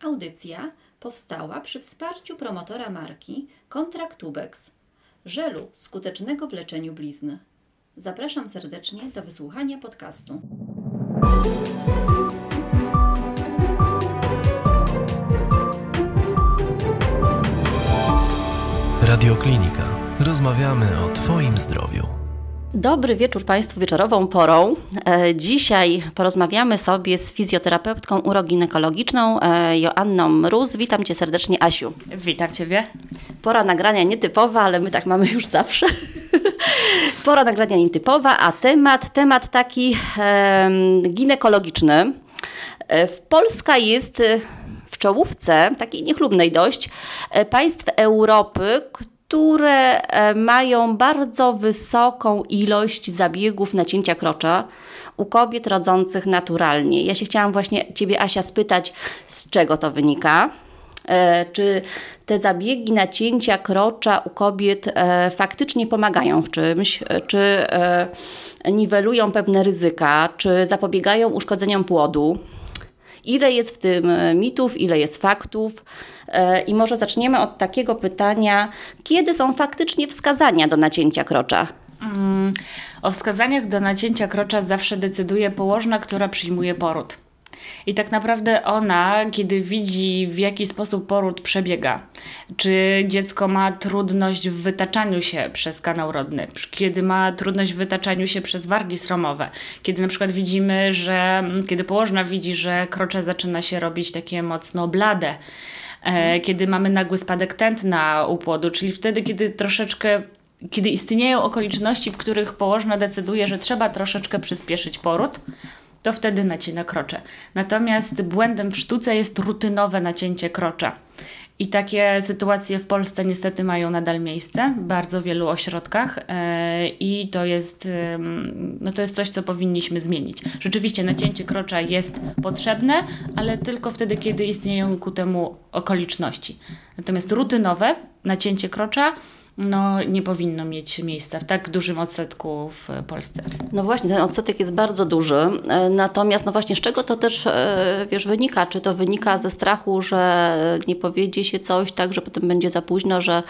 Audycja powstała przy wsparciu promotora marki Kontrakt Tubex, żelu skutecznego w leczeniu blizn. Zapraszam serdecznie do wysłuchania podcastu. Radioklinika. Rozmawiamy o Twoim zdrowiu. Dobry wieczór Państwu wieczorową porą. E, Dzisiaj porozmawiamy sobie z fizjoterapeutką uroginekologiczną e, Joanną Mróz. Witam Cię serdecznie, Asiu. Witam Ciebie. Pora nagrania nietypowa, ale my tak mamy już zawsze. Pora nagrania nietypowa, a temat, temat taki ginekologiczny. E, w Polska jest w czołówce, takiej niechlubnej dość, państw Europy, które e, mają bardzo wysoką ilość zabiegów nacięcia krocza u kobiet rodzących naturalnie. Ja się chciałam właśnie Ciebie, Asia, spytać, z czego to wynika? E, Czy te zabiegi nacięcia krocza u kobiet e, faktycznie pomagają w czymś? Czy niwelują pewne ryzyka? Czy zapobiegają uszkodzeniom płodu? Ile jest w tym e, mitów, ile jest faktów? E, I może zaczniemy od takiego pytania, kiedy są faktycznie wskazania do nacięcia krocza? Mm, O wskazaniach do nacięcia krocza zawsze decyduje położna, która przyjmuje poród. I tak naprawdę ona, kiedy widzi w jaki sposób poród przebiega, czy dziecko ma trudność w wytaczaniu się przez kanał rodny, kiedy ma trudność w wytaczaniu się przez wargi sromowe, kiedy na przykład widzimy, że kiedy położna widzi, że krocze zaczyna się robić takie mocno blade, e, kiedy mamy nagły spadek tętna u płodu, czyli wtedy, kiedy troszeczkę kiedy istnieją okoliczności, w których położna decyduje, że trzeba troszeczkę przyspieszyć poród, to wtedy nacina krocze. Natomiast błędem w sztuce jest rutynowe nacięcie krocza. I takie sytuacje w Polsce niestety mają nadal miejsce w bardzo wielu ośrodkach e, i to jest, no to jest coś, co powinniśmy zmienić. Rzeczywiście nacięcie krocza jest potrzebne, ale tylko wtedy, kiedy istnieją ku temu okoliczności. Natomiast rutynowe nacięcie krocza no, nie powinno mieć miejsca w tak dużym odsetku w Polsce. No właśnie, ten odsetek jest bardzo duży. E, Natomiast, no właśnie, z czego to też, e, wiesz, wynika? Czy to wynika ze strachu, że nie powiedzie się coś, tak, że potem będzie za późno, że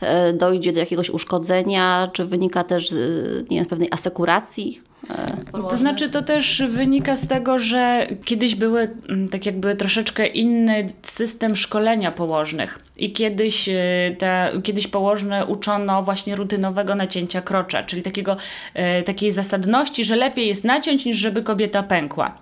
e, dojdzie do jakiegoś uszkodzenia? Czy wynika też z nie wiem, pewnej asekuracji? To znaczy, to też wynika z tego, że kiedyś były mm, tak jakby troszeczkę inny system szkolenia położnych i kiedyś, e, te, kiedyś położne uczono właśnie rutynowego nacięcia krocza, czyli takiego, e, takiej zasadności, że lepiej jest naciąć niż żeby kobieta pękła.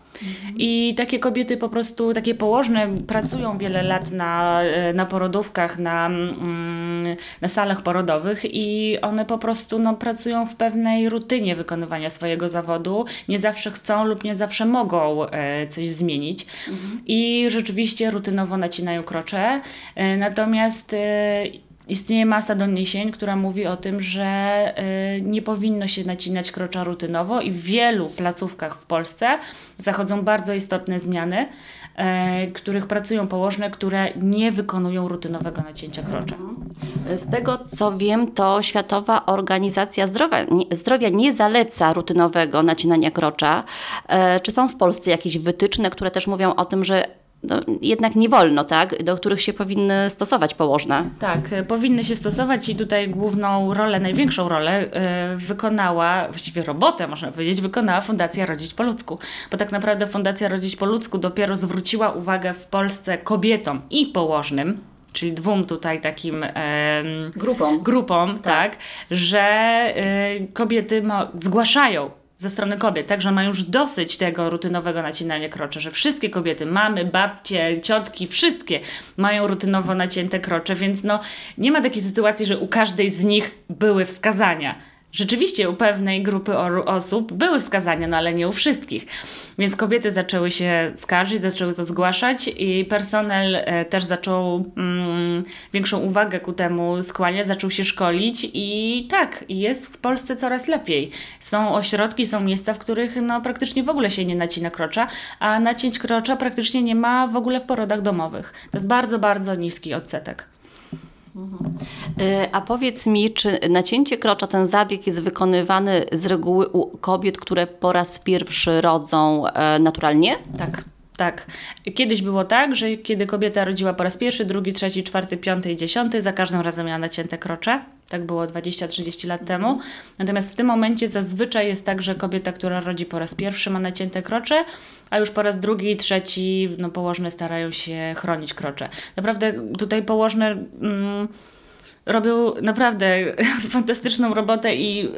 I takie kobiety po prostu, takie położne pracują wiele lat na, e, na porodówkach, na, mm, na salach porodowych i one po prostu no, pracują w pewnej rutynie wykonywania swojego zawodu. Nie zawsze chcą lub nie zawsze mogą e, coś zmienić. I rzeczywiście rutynowo nacinają krocze. E, natomiast Istnieje masa doniesień, która mówi o tym, że y, nie powinno się nacinać krocza rutynowo i w wielu placówkach w Polsce zachodzą bardzo istotne zmiany, y, których pracują położne, które nie wykonują rutynowego nacięcia krocza. Z tego co wiem, to Światowa Organizacja Zdrowia nie, Zdrowia nie zaleca rutynowego nacinania krocza. E, Czy są w Polsce jakieś wytyczne, które też mówią o tym, że no, jednak nie wolno, tak, do których się powinny stosować położne? Tak, y, powinny się stosować i tutaj główną rolę, największą rolę y, wykonała, właściwie robotę można powiedzieć, wykonała Fundacja Rodzić po ludzku. Bo tak naprawdę Fundacja Rodzić po ludzku dopiero zwróciła uwagę w Polsce kobietom i położnym, czyli dwóm tutaj takim em, Grupom. grupom, tak, że y, kobiety zgłaszają ze strony kobiet, tak, że mają już dosyć tego rutynowego nacinania krocza, że wszystkie kobiety, mamy, babcie, ciotki, wszystkie mają rutynowo nacięte krocze, więc no nie ma takiej sytuacji, że u każdej z nich były wskazania. Rzeczywiście u pewnej grupy osób były wskazania, no ale nie u wszystkich. Więc kobiety zaczęły się skarżyć, zaczęły to zgłaszać i personel e, też zaczął mm, większą uwagę ku temu skłaniać, zaczął się szkolić i tak, jest w Polsce coraz lepiej. Są ośrodki, są miejsca, w których no, praktycznie w ogóle się nie nacina krocza, a nacięć krocza praktycznie nie ma w ogóle w porodach domowych. To jest bardzo, bardzo niski odsetek. Y, A powiedz mi, czy nacięcie krocza, ten zabieg jest wykonywany z reguły u kobiet, które po raz pierwszy rodzą e, naturalnie? Tak. Tak. Kiedyś było tak, że kiedy kobieta rodziła po raz pierwszy, drugi, trzeci, czwarty, piąty i dziesiąty, za każdym razem miała nacięte krocze. Tak było 20-30 lat temu. Natomiast w tym momencie zazwyczaj jest tak, że kobieta, która rodzi po raz pierwszy ma nacięte krocze, a już po raz drugi i trzeci no, położne starają się chronić krocze. Naprawdę tutaj położne... Mm, robią naprawdę fantastyczną robotę i y,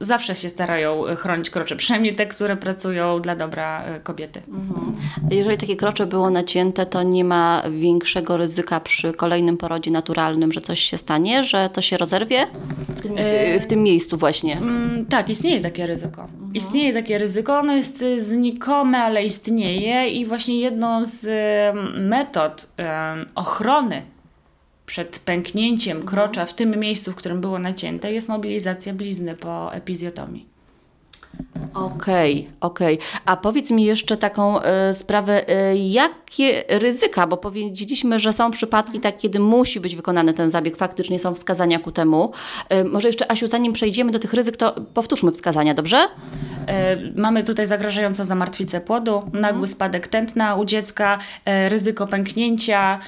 zawsze się starają chronić krocze, przynajmniej te, które pracują dla dobra e, kobiety. Mhm. Jeżeli takie krocze było nacięte, to nie ma większego ryzyka przy kolejnym porodzie naturalnym, że coś się stanie, że to się rozerwie w tym, e, w tym miejscu właśnie. Mm, tak, istnieje takie ryzyko. Mhm. Istnieje takie ryzyko, ono jest znikome, ale istnieje i właśnie jedną z metod ochrony przed pęknięciem mhm. krocza w tym miejscu, w którym było nacięte, jest mobilizacja blizny po epizjotomii. Okej, okay, okej. Okay. A powiedz mi jeszcze taką y, sprawę, y, jakie ryzyka, bo powiedzieliśmy, że są przypadki tak, kiedy musi być wykonany ten zabieg, faktycznie są wskazania ku temu. Y, może jeszcze, Asiu, zanim przejdziemy do tych ryzyk, to powtórzmy wskazania, dobrze? Mamy tutaj zagrażającą zamartwicę płodu, mhm. nagły spadek tętna u dziecka, ryzyko pęknięcia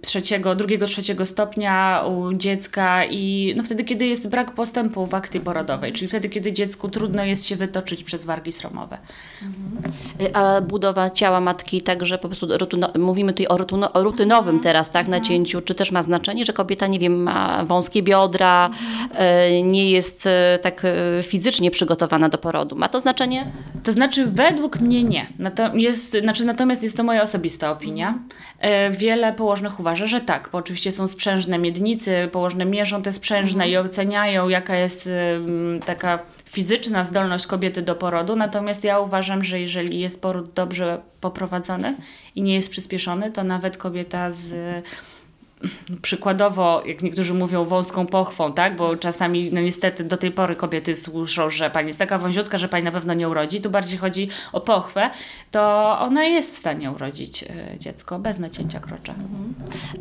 trzeciego, drugiego, trzeciego stopnia u dziecka i no wtedy, kiedy jest brak postępu w akcji porodowej, czyli wtedy, kiedy dziecku trudno jest się wytoczyć przez wargi sromowe. Mhm. A budowa ciała matki, także po prostu rutyno, mówimy tutaj o, rutyno, o rutynowym mhm. teraz, tak, mhm. nacięciu, czy też ma znaczenie, że kobieta, nie wiem, ma wąskie biodra, mhm. nie jest tak fizycznie przygotowana do porodu. Ma to znaczenie? To znaczy, według mnie nie. Natomiast, znaczy, natomiast jest to moja osobista opinia. Wiele położnych uważa, że tak, bo oczywiście są sprzężne miednicy, położne mierzą te sprzężne i oceniają, jaka jest taka fizyczna zdolność kobiety do porodu. Natomiast ja uważam, że jeżeli jest poród dobrze poprowadzony i nie jest przyspieszony, to nawet kobieta z przykładowo, jak niektórzy mówią, wąską pochwą, tak? Bo czasami, no niestety, do tej pory kobiety słyszą, że pani jest taka wąziutka, że pani na pewno nie urodzi. Tu bardziej chodzi o pochwę, to ona jest w stanie urodzić e, dziecko bez nacięcia krocza.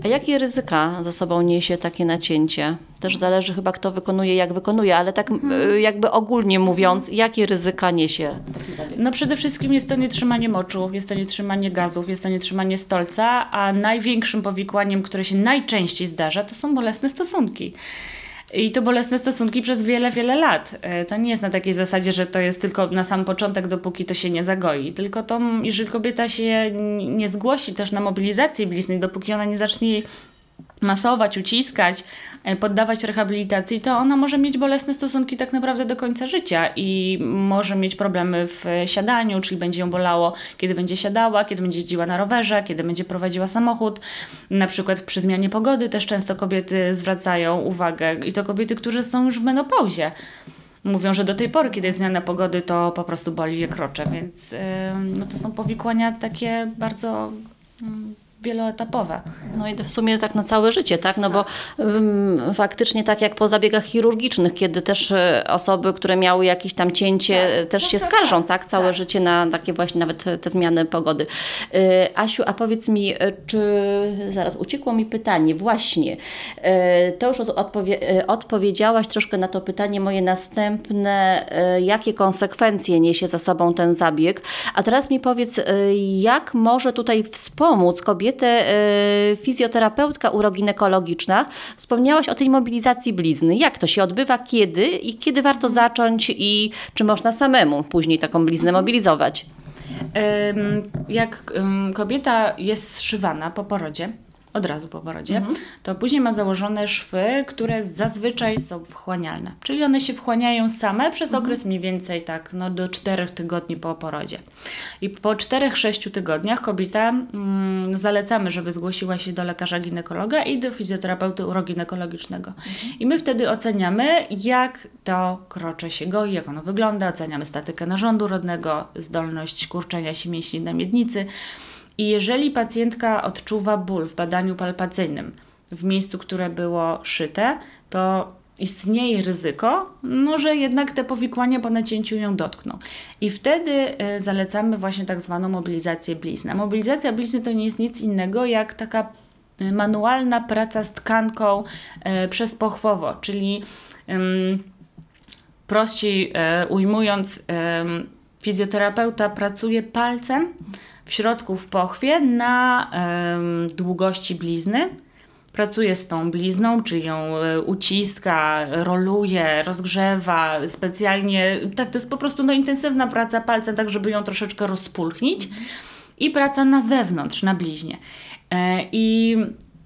A jakie ryzyka za sobą niesie takie nacięcie? Też zależy chyba, kto wykonuje, jak wykonuje, ale tak hmm. jakby ogólnie mówiąc, jakie ryzyka niesie taki zabieg? No przede wszystkim jest to nietrzymanie moczu, jest to nietrzymanie gazów, jest to nietrzymanie stolca, a największym powikłaniem, które się najczęściej zdarza, to są bolesne stosunki. I to bolesne stosunki przez wiele, wiele lat. E, to nie jest na takiej zasadzie, że to jest tylko na sam początek, dopóki to się nie zagoi. Tylko to, jeżeli kobieta się nie zgłosi też na mobilizację blizny, dopóki ona nie zacznie masować, uciskać, e, poddawać rehabilitacji, to ona może mieć bolesne stosunki tak naprawdę do końca życia i może mieć problemy w siadaniu, czyli będzie ją bolało, kiedy będzie siadała, kiedy będzie jeździła na rowerze, kiedy będzie prowadziła samochód. Na przykład przy zmianie pogody też często kobiety zwracają uwagę i to kobiety, które są już w menopauzie. Mówią, że do tej pory, kiedy jest zmiana pogody, to po prostu boli je krocze, więc no to są powikłania takie bardzo yy, wieloetapowe. No i w sumie tak na całe życie, tak? No bo um, faktycznie tak jak po zabiegach chirurgicznych, kiedy też e, osoby, które miały jakieś tam cięcie, tak. też się tak, tak, skarżą, tak? Całe tak. życie na takie właśnie nawet te zmiany pogody. E, Asiu, a powiedz mi, czy zaraz uciekło mi pytanie, właśnie. To już odpowie odpowiedziałaś troszkę na to pytanie moje następne, jakie konsekwencje niesie za sobą ten zabieg. A teraz mi powiedz, jak może tutaj wspomóc kobiety kobietę e, fizjoterapeutka uroginekologiczna. Wspomniałaś o tej mobilizacji blizny. Jak to się odbywa, kiedy i kiedy warto zacząć i czy można samemu później taką bliznę mobilizować? Jak kobieta jest zszywana po porodzie, od razu po porodzie, mhm. to później ma założone szwy, które zazwyczaj są wchłanialne. Czyli one się wchłaniają same przez mhm. okres mniej więcej tak no, do 4 tygodni po porodzie. I po 4-6 tygodniach kobieta mm, zalecamy, żeby zgłosiła się do lekarza ginekologa i do fizjoterapeuty uroginekologicznego. Mhm. I my wtedy oceniamy, jak to krocze się goi, jak ono wygląda, oceniamy statykę narządu rodnego, zdolność kurczenia się mięśni na miednicy. I jeżeli pacjentka odczuwa ból w badaniu palpacyjnym w miejscu, które było szyte, to istnieje ryzyko, no, że jednak te powikłania po nacięciu ją dotkną. I wtedy y, zalecamy właśnie tak zwaną mobilizację blizny. Mobilizacja blizny to nie jest nic innego jak taka y, manualna praca z tkanką y, przez pochwowo, czyli prościej ujmując, fizjoterapeuta pracuje palcem w w pochwie na em, długości blizny. Pracuje z tą blizną, czyli ją e, uciska, roluje, rozgrzewa specjalnie. Tak, to jest po prostu no, intensywna praca palcem, tak żeby ją troszeczkę rozpulchnić. I praca na zewnątrz, na bliźnie. E, I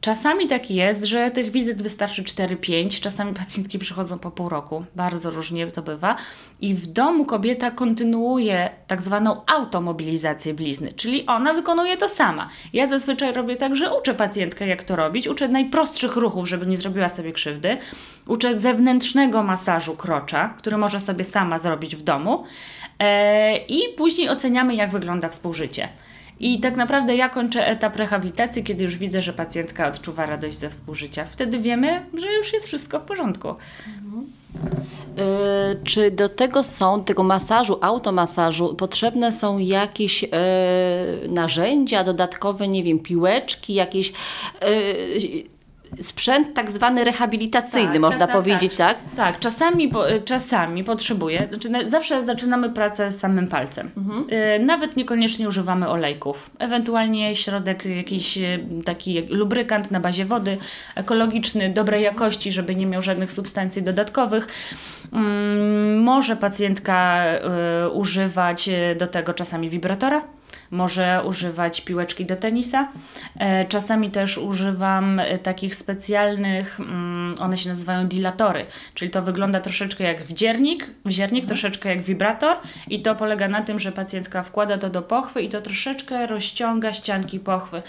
Czasami tak jest, że tych wizyt wystarczy 4-5, czasami pacjentki przychodzą po pół roku, bardzo różnie to bywa. I w domu kobieta kontynuuje tak zwaną automobilizację blizny, czyli ona wykonuje to sama. Ja zazwyczaj robię tak, że uczę pacjentkę, jak to robić, uczę najprostszych ruchów, żeby nie zrobiła sobie krzywdy, uczę zewnętrznego masażu krocza, który może sobie sama zrobić w domu, e, i później oceniamy, jak wygląda współżycie. I tak naprawdę ja kończę etap rehabilitacji, kiedy już widzę, że pacjentka odczuwa radość ze współżycia. Wtedy wiemy, że już jest wszystko w porządku. Yy, czy do tego są, tego masażu, automasażu, potrzebne są jakieś yy, narzędzia dodatkowe, nie wiem, piłeczki, jakieś yy, sprzęt tak zwany rehabilitacyjny, Tak, można tak, tak, powiedzieć, tak? Tak, czasami, po- y, czasami potrzebuję, znaczy na- zawsze zaczynamy pracę samym palcem. Y, Nawet niekoniecznie używamy olejków. Ewentualnie środek, jakiś y, taki lubrykant na bazie wody, ekologiczny, dobrej jakości, żeby nie miał żadnych substancji dodatkowych. Mm, Może pacjentka używać do tego czasami wibratora. Może używać piłeczki do tenisa. E, Czasami też używam e, takich specjalnych, mm, one się nazywają dilatory, czyli to wygląda troszeczkę jak wdziernik, wziernik troszeczkę jak wibrator i to polega na tym, że pacjentka wkłada to do pochwy i to troszeczkę rozciąga ścianki pochwy.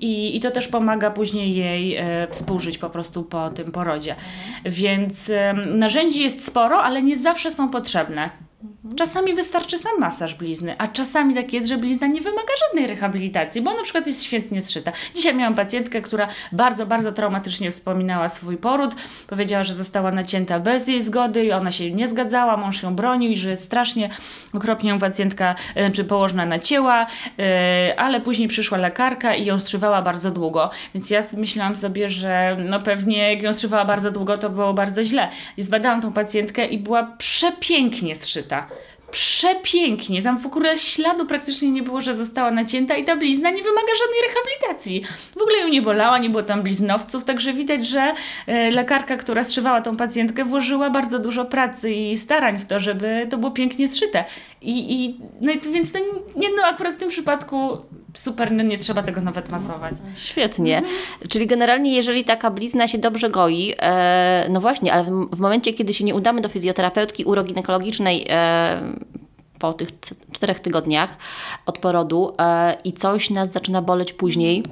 I, I to też pomaga później jej e, współżyć po prostu po tym porodzie. Więc em, narzędzi jest sporo, ale nie zawsze są potrzebne. Czasami wystarczy sam masaż blizny, a czasami tak jest, że blizna nie wymaga żadnej rehabilitacji, bo na przykład jest świetnie zszyta. Dzisiaj miałam pacjentkę, która bardzo, bardzo traumatycznie wspominała swój poród. Powiedziała, że została nacięta bez jej zgody i ona się nie zgadzała, mąż ją bronił i że strasznie okropnie ją pacjentka e, czy położna nacięła, e, ale później przyszła lekarka i ją strzywała bardzo długo. Więc ja myślałam sobie, że no pewnie jak ją strzywała bardzo długo, to było bardzo źle. I zbadałam tą pacjentkę i była przepięknie zszyta. Przepięknie. Tam w ogóle śladu praktycznie nie było, że została nacięta i ta blizna nie wymaga żadnej rehabilitacji. W ogóle ją nie bolała, nie było tam bliznowców, także widać, że e, lekarka, która zszywała tą pacjentkę, włożyła bardzo dużo pracy i starań w to, żeby to było pięknie zszyte. I, i no i to, więc to nie, no akurat w tym przypadku super, no nie trzeba tego nawet masować. Świetnie. Czyli generalnie, jeżeli taka blizna się dobrze goi, e, no właśnie, ale w, w momencie, kiedy się nie udamy do fizjoterapeutki uroginekologicznej e, po tych czterech tygodniach od porodu e, i coś nas zaczyna boleć później,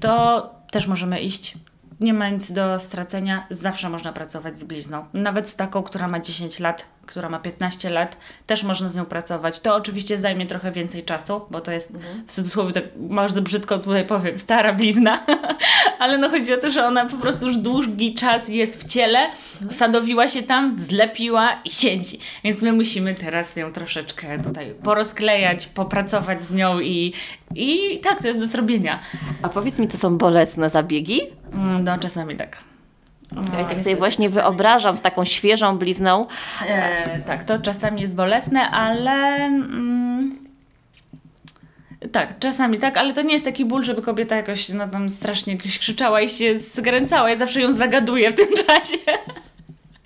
to też możemy iść. Nie ma nic do stracenia, zawsze można pracować z blizną. Nawet z taką, która ma 10 lat, która ma 15 lat, też można z nią pracować. To oczywiście zajmie trochę więcej czasu, bo to jest w cudzysłowie, tak bardzo brzydko tutaj powiem, stara blizna, ale no chodzi o to, że ona po prostu już długi czas jest w ciele, usadowiła się tam, zlepiła i siedzi. Więc my musimy teraz ją troszeczkę tutaj porozklejać, popracować z nią i, i tak, to jest do zrobienia. a powiedz mi, to są bolesne zabiegi? Mm, No, czasami tak. No, Ja tak sobie właśnie czasami- wyobrażam z taką świeżą blizną. E, tak, to czasami jest bolesne, ale. Mm, tak, czasami tak, ale to nie jest taki ból, żeby kobieta jakoś no, tam strasznie krzyczała i się skręcała. Ja zawsze ją zagaduję w tym czasie.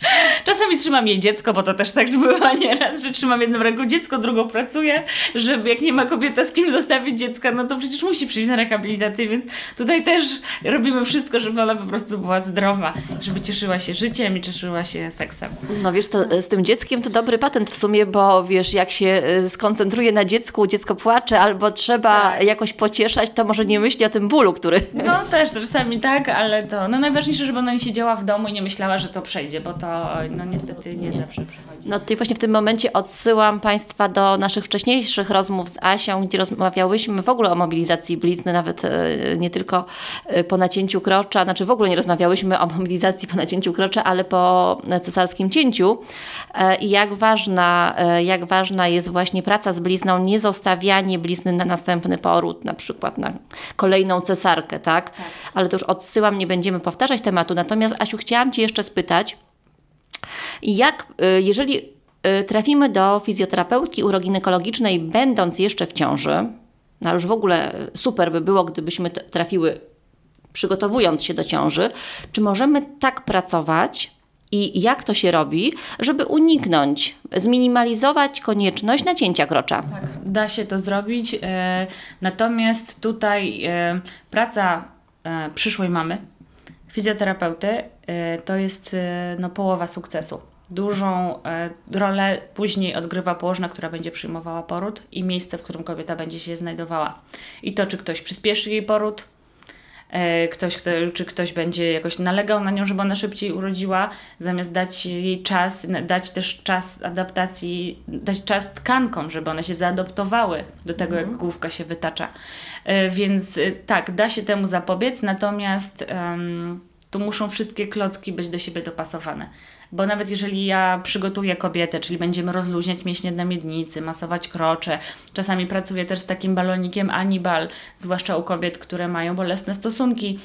Czasami trzymam jej dziecko, bo to też tak bywa nieraz, że trzymam jedną ręką dziecko, drugą pracuję, żeby jak nie ma kobieta z kim zostawić dziecka, no to przecież musi przyjść na rehabilitację, więc tutaj też robimy wszystko, żeby ona po prostu była zdrowa, żeby cieszyła się życiem i cieszyła się seksem. No wiesz, to e, z tym dzieckiem to dobry patent w sumie, bo wiesz, jak się e, skoncentruje na dziecku, dziecko płacze albo trzeba Tak. jakoś pocieszać, to może nie myśli o tym bólu, który... No też czasami tak, ale to no najważniejsze, żeby ona nie siedziała w domu i nie myślała, że to przejdzie, bo to no niestety nie zawsze przychodzi. No tutaj właśnie w tym momencie odsyłam Państwa do naszych wcześniejszych rozmów z Asią, gdzie rozmawiałyśmy w ogóle o mobilizacji blizny, nawet e, nie tylko e, po nacięciu krocza, znaczy w ogóle nie rozmawiałyśmy o mobilizacji po nacięciu krocza, ale po cesarskim cięciu E, i jak ważna, jak ważna jest właśnie praca z blizną, nie zostawianie blizny na następny poród, na przykład na kolejną cesarkę, tak? Ale to już odsyłam, nie będziemy powtarzać tematu. Natomiast Asiu, chciałam Cię jeszcze spytać, jak, y, jeżeli y, trafimy do fizjoterapeutki uroginekologicznej, będąc jeszcze w ciąży, no już w ogóle super by było, gdybyśmy trafiły przygotowując się do ciąży, czy możemy tak pracować, i jak to się robi, żeby uniknąć, zminimalizować konieczność nacięcia krocza. Tak, da się to zrobić. E, natomiast tutaj e, praca e, przyszłej mamy, fizjoterapeuty, to jest no, połowa sukcesu. Dużą rolę później odgrywa położna, która będzie przyjmowała poród i miejsce, w którym kobieta będzie się znajdowała. I to, czy ktoś przyspieszy jej poród, E, ktoś, kto, czy ktoś będzie jakoś nalegał na nią, żeby ona szybciej urodziła, zamiast dać jej czas, dać też czas adaptacji, dać czas tkankom, żeby one się zaadoptowały do tego, mhm. jak główka się wytacza. E, więc e, tak, da się temu zapobiec, natomiast um, tu muszą wszystkie klocki być do siebie dopasowane. Bo nawet jeżeli ja przygotuję kobietę, czyli będziemy rozluźniać mięśnie na miednicy, masować krocze, czasami pracuję też z takim balonikiem Anibal, zwłaszcza u kobiet, które mają bolesne stosunki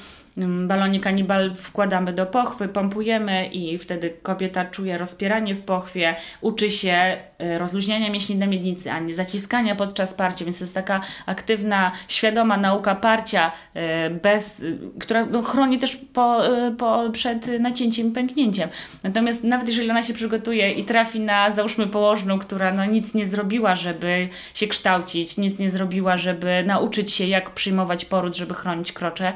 balonik kanibal wkładamy do pochwy, pompujemy i wtedy kobieta czuje rozpieranie w pochwie, uczy się y, rozluźniania mięśni na miednicy, a nie zaciskania podczas parcia, więc to jest taka aktywna, świadoma nauka parcia, y, bez, y, która no, chroni też po, po, przed nacięciem i pęknięciem. Natomiast nawet jeżeli ona się przygotuje i trafi na, załóżmy, położną, która no, nic nie zrobiła, żeby się kształcić, nic nie zrobiła, żeby nauczyć się, jak przyjmować poród, żeby chronić krocze,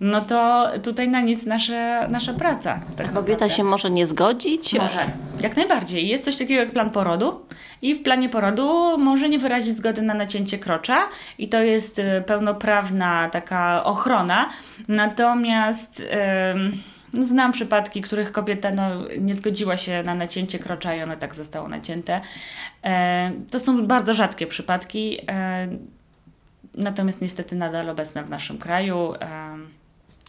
no to tutaj na nic nasza, nasza praca. Tak kobieta naprawdę. się może nie zgodzić? Może, jak najbardziej. Jest coś takiego jak plan porodu i w planie porodu może nie wyrazić zgody na nacięcie krocza i to jest y, pełnoprawna taka ochrona. Natomiast... Yy, Znam przypadki, których kobieta no, nie zgodziła się na nacięcie krocza i one tak zostało nacięte. E, to są bardzo rzadkie przypadki, e, natomiast niestety nadal obecne w naszym kraju. E,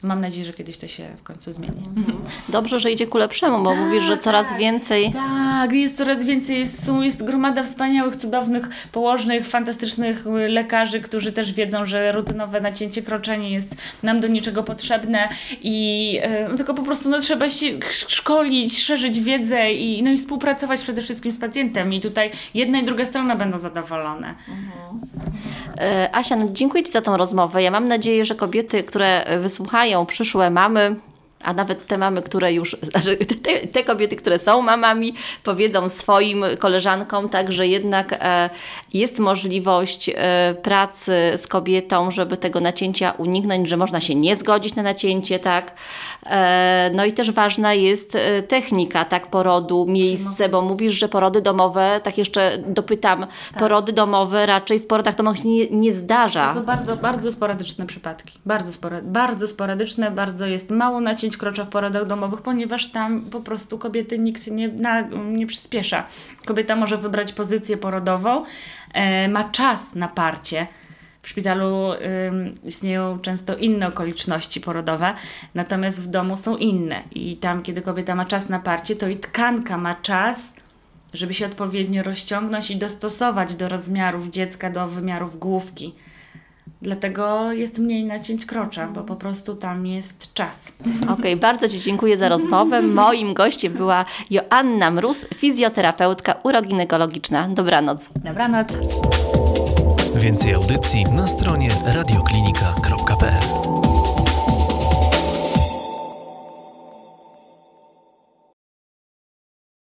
Mam nadzieję, że kiedyś to się w końcu zmieni. Dobrze, że idzie ku lepszemu, bo tak, mówisz, że coraz tak, więcej. Tak, jest coraz więcej. Jest, jest gromada wspaniałych, cudownych, położnych, fantastycznych lekarzy, którzy też wiedzą, że rutynowe nacięcie krocza nie jest nam do niczego potrzebne i e, tylko po prostu no, trzeba się szkolić, szerzyć wiedzę i, no, i współpracować przede wszystkim z pacjentem. I tutaj jedna i druga strona będą zadowolone. Mhm. E, Asia, no dziękuję Ci za tą rozmowę. Ja mam nadzieję, że kobiety, które wysłuchają, przyszłe mamy, a nawet te mamy, które już, znaczy te, te, kobiety, które są mamami, powiedzą swoim koleżankom, tak, że jednak e, jest możliwość e, pracy z kobietą, żeby tego nacięcia uniknąć, że można się nie zgodzić na nacięcie, tak. E, no i też ważna jest e, technika, tak, porodu, miejsce, bo mówisz, że porody domowe, tak jeszcze dopytam, tak. porody domowe raczej w porodach domowych nie, nie zdarza. To są bardzo, bardzo sporadyczne przypadki. Bardzo, spora, bardzo sporadyczne, bardzo jest mało nacięć krocza w porodach domowych, ponieważ tam po prostu kobiety nikt nie, na, nie przyspiesza. Kobieta może wybrać pozycję porodową, e, ma czas na parcie. W szpitalu y, istnieją często inne okoliczności porodowe, natomiast w domu są inne. I tam, kiedy kobieta ma czas na parcie, to i tkanka ma czas, żeby się odpowiednio rozciągnąć i dostosować do rozmiarów dziecka, do wymiarów główki. Dlatego jest mniej nacięć krocza, bo po prostu tam jest czas. Okej, okay, bardzo Ci dziękuję za rozmowę. Moim gościem była Joanna Mróz, fizjoterapeutka uroginekologiczna. Dobranoc. Dobranoc. Więcej audycji na stronie radioklinika.pl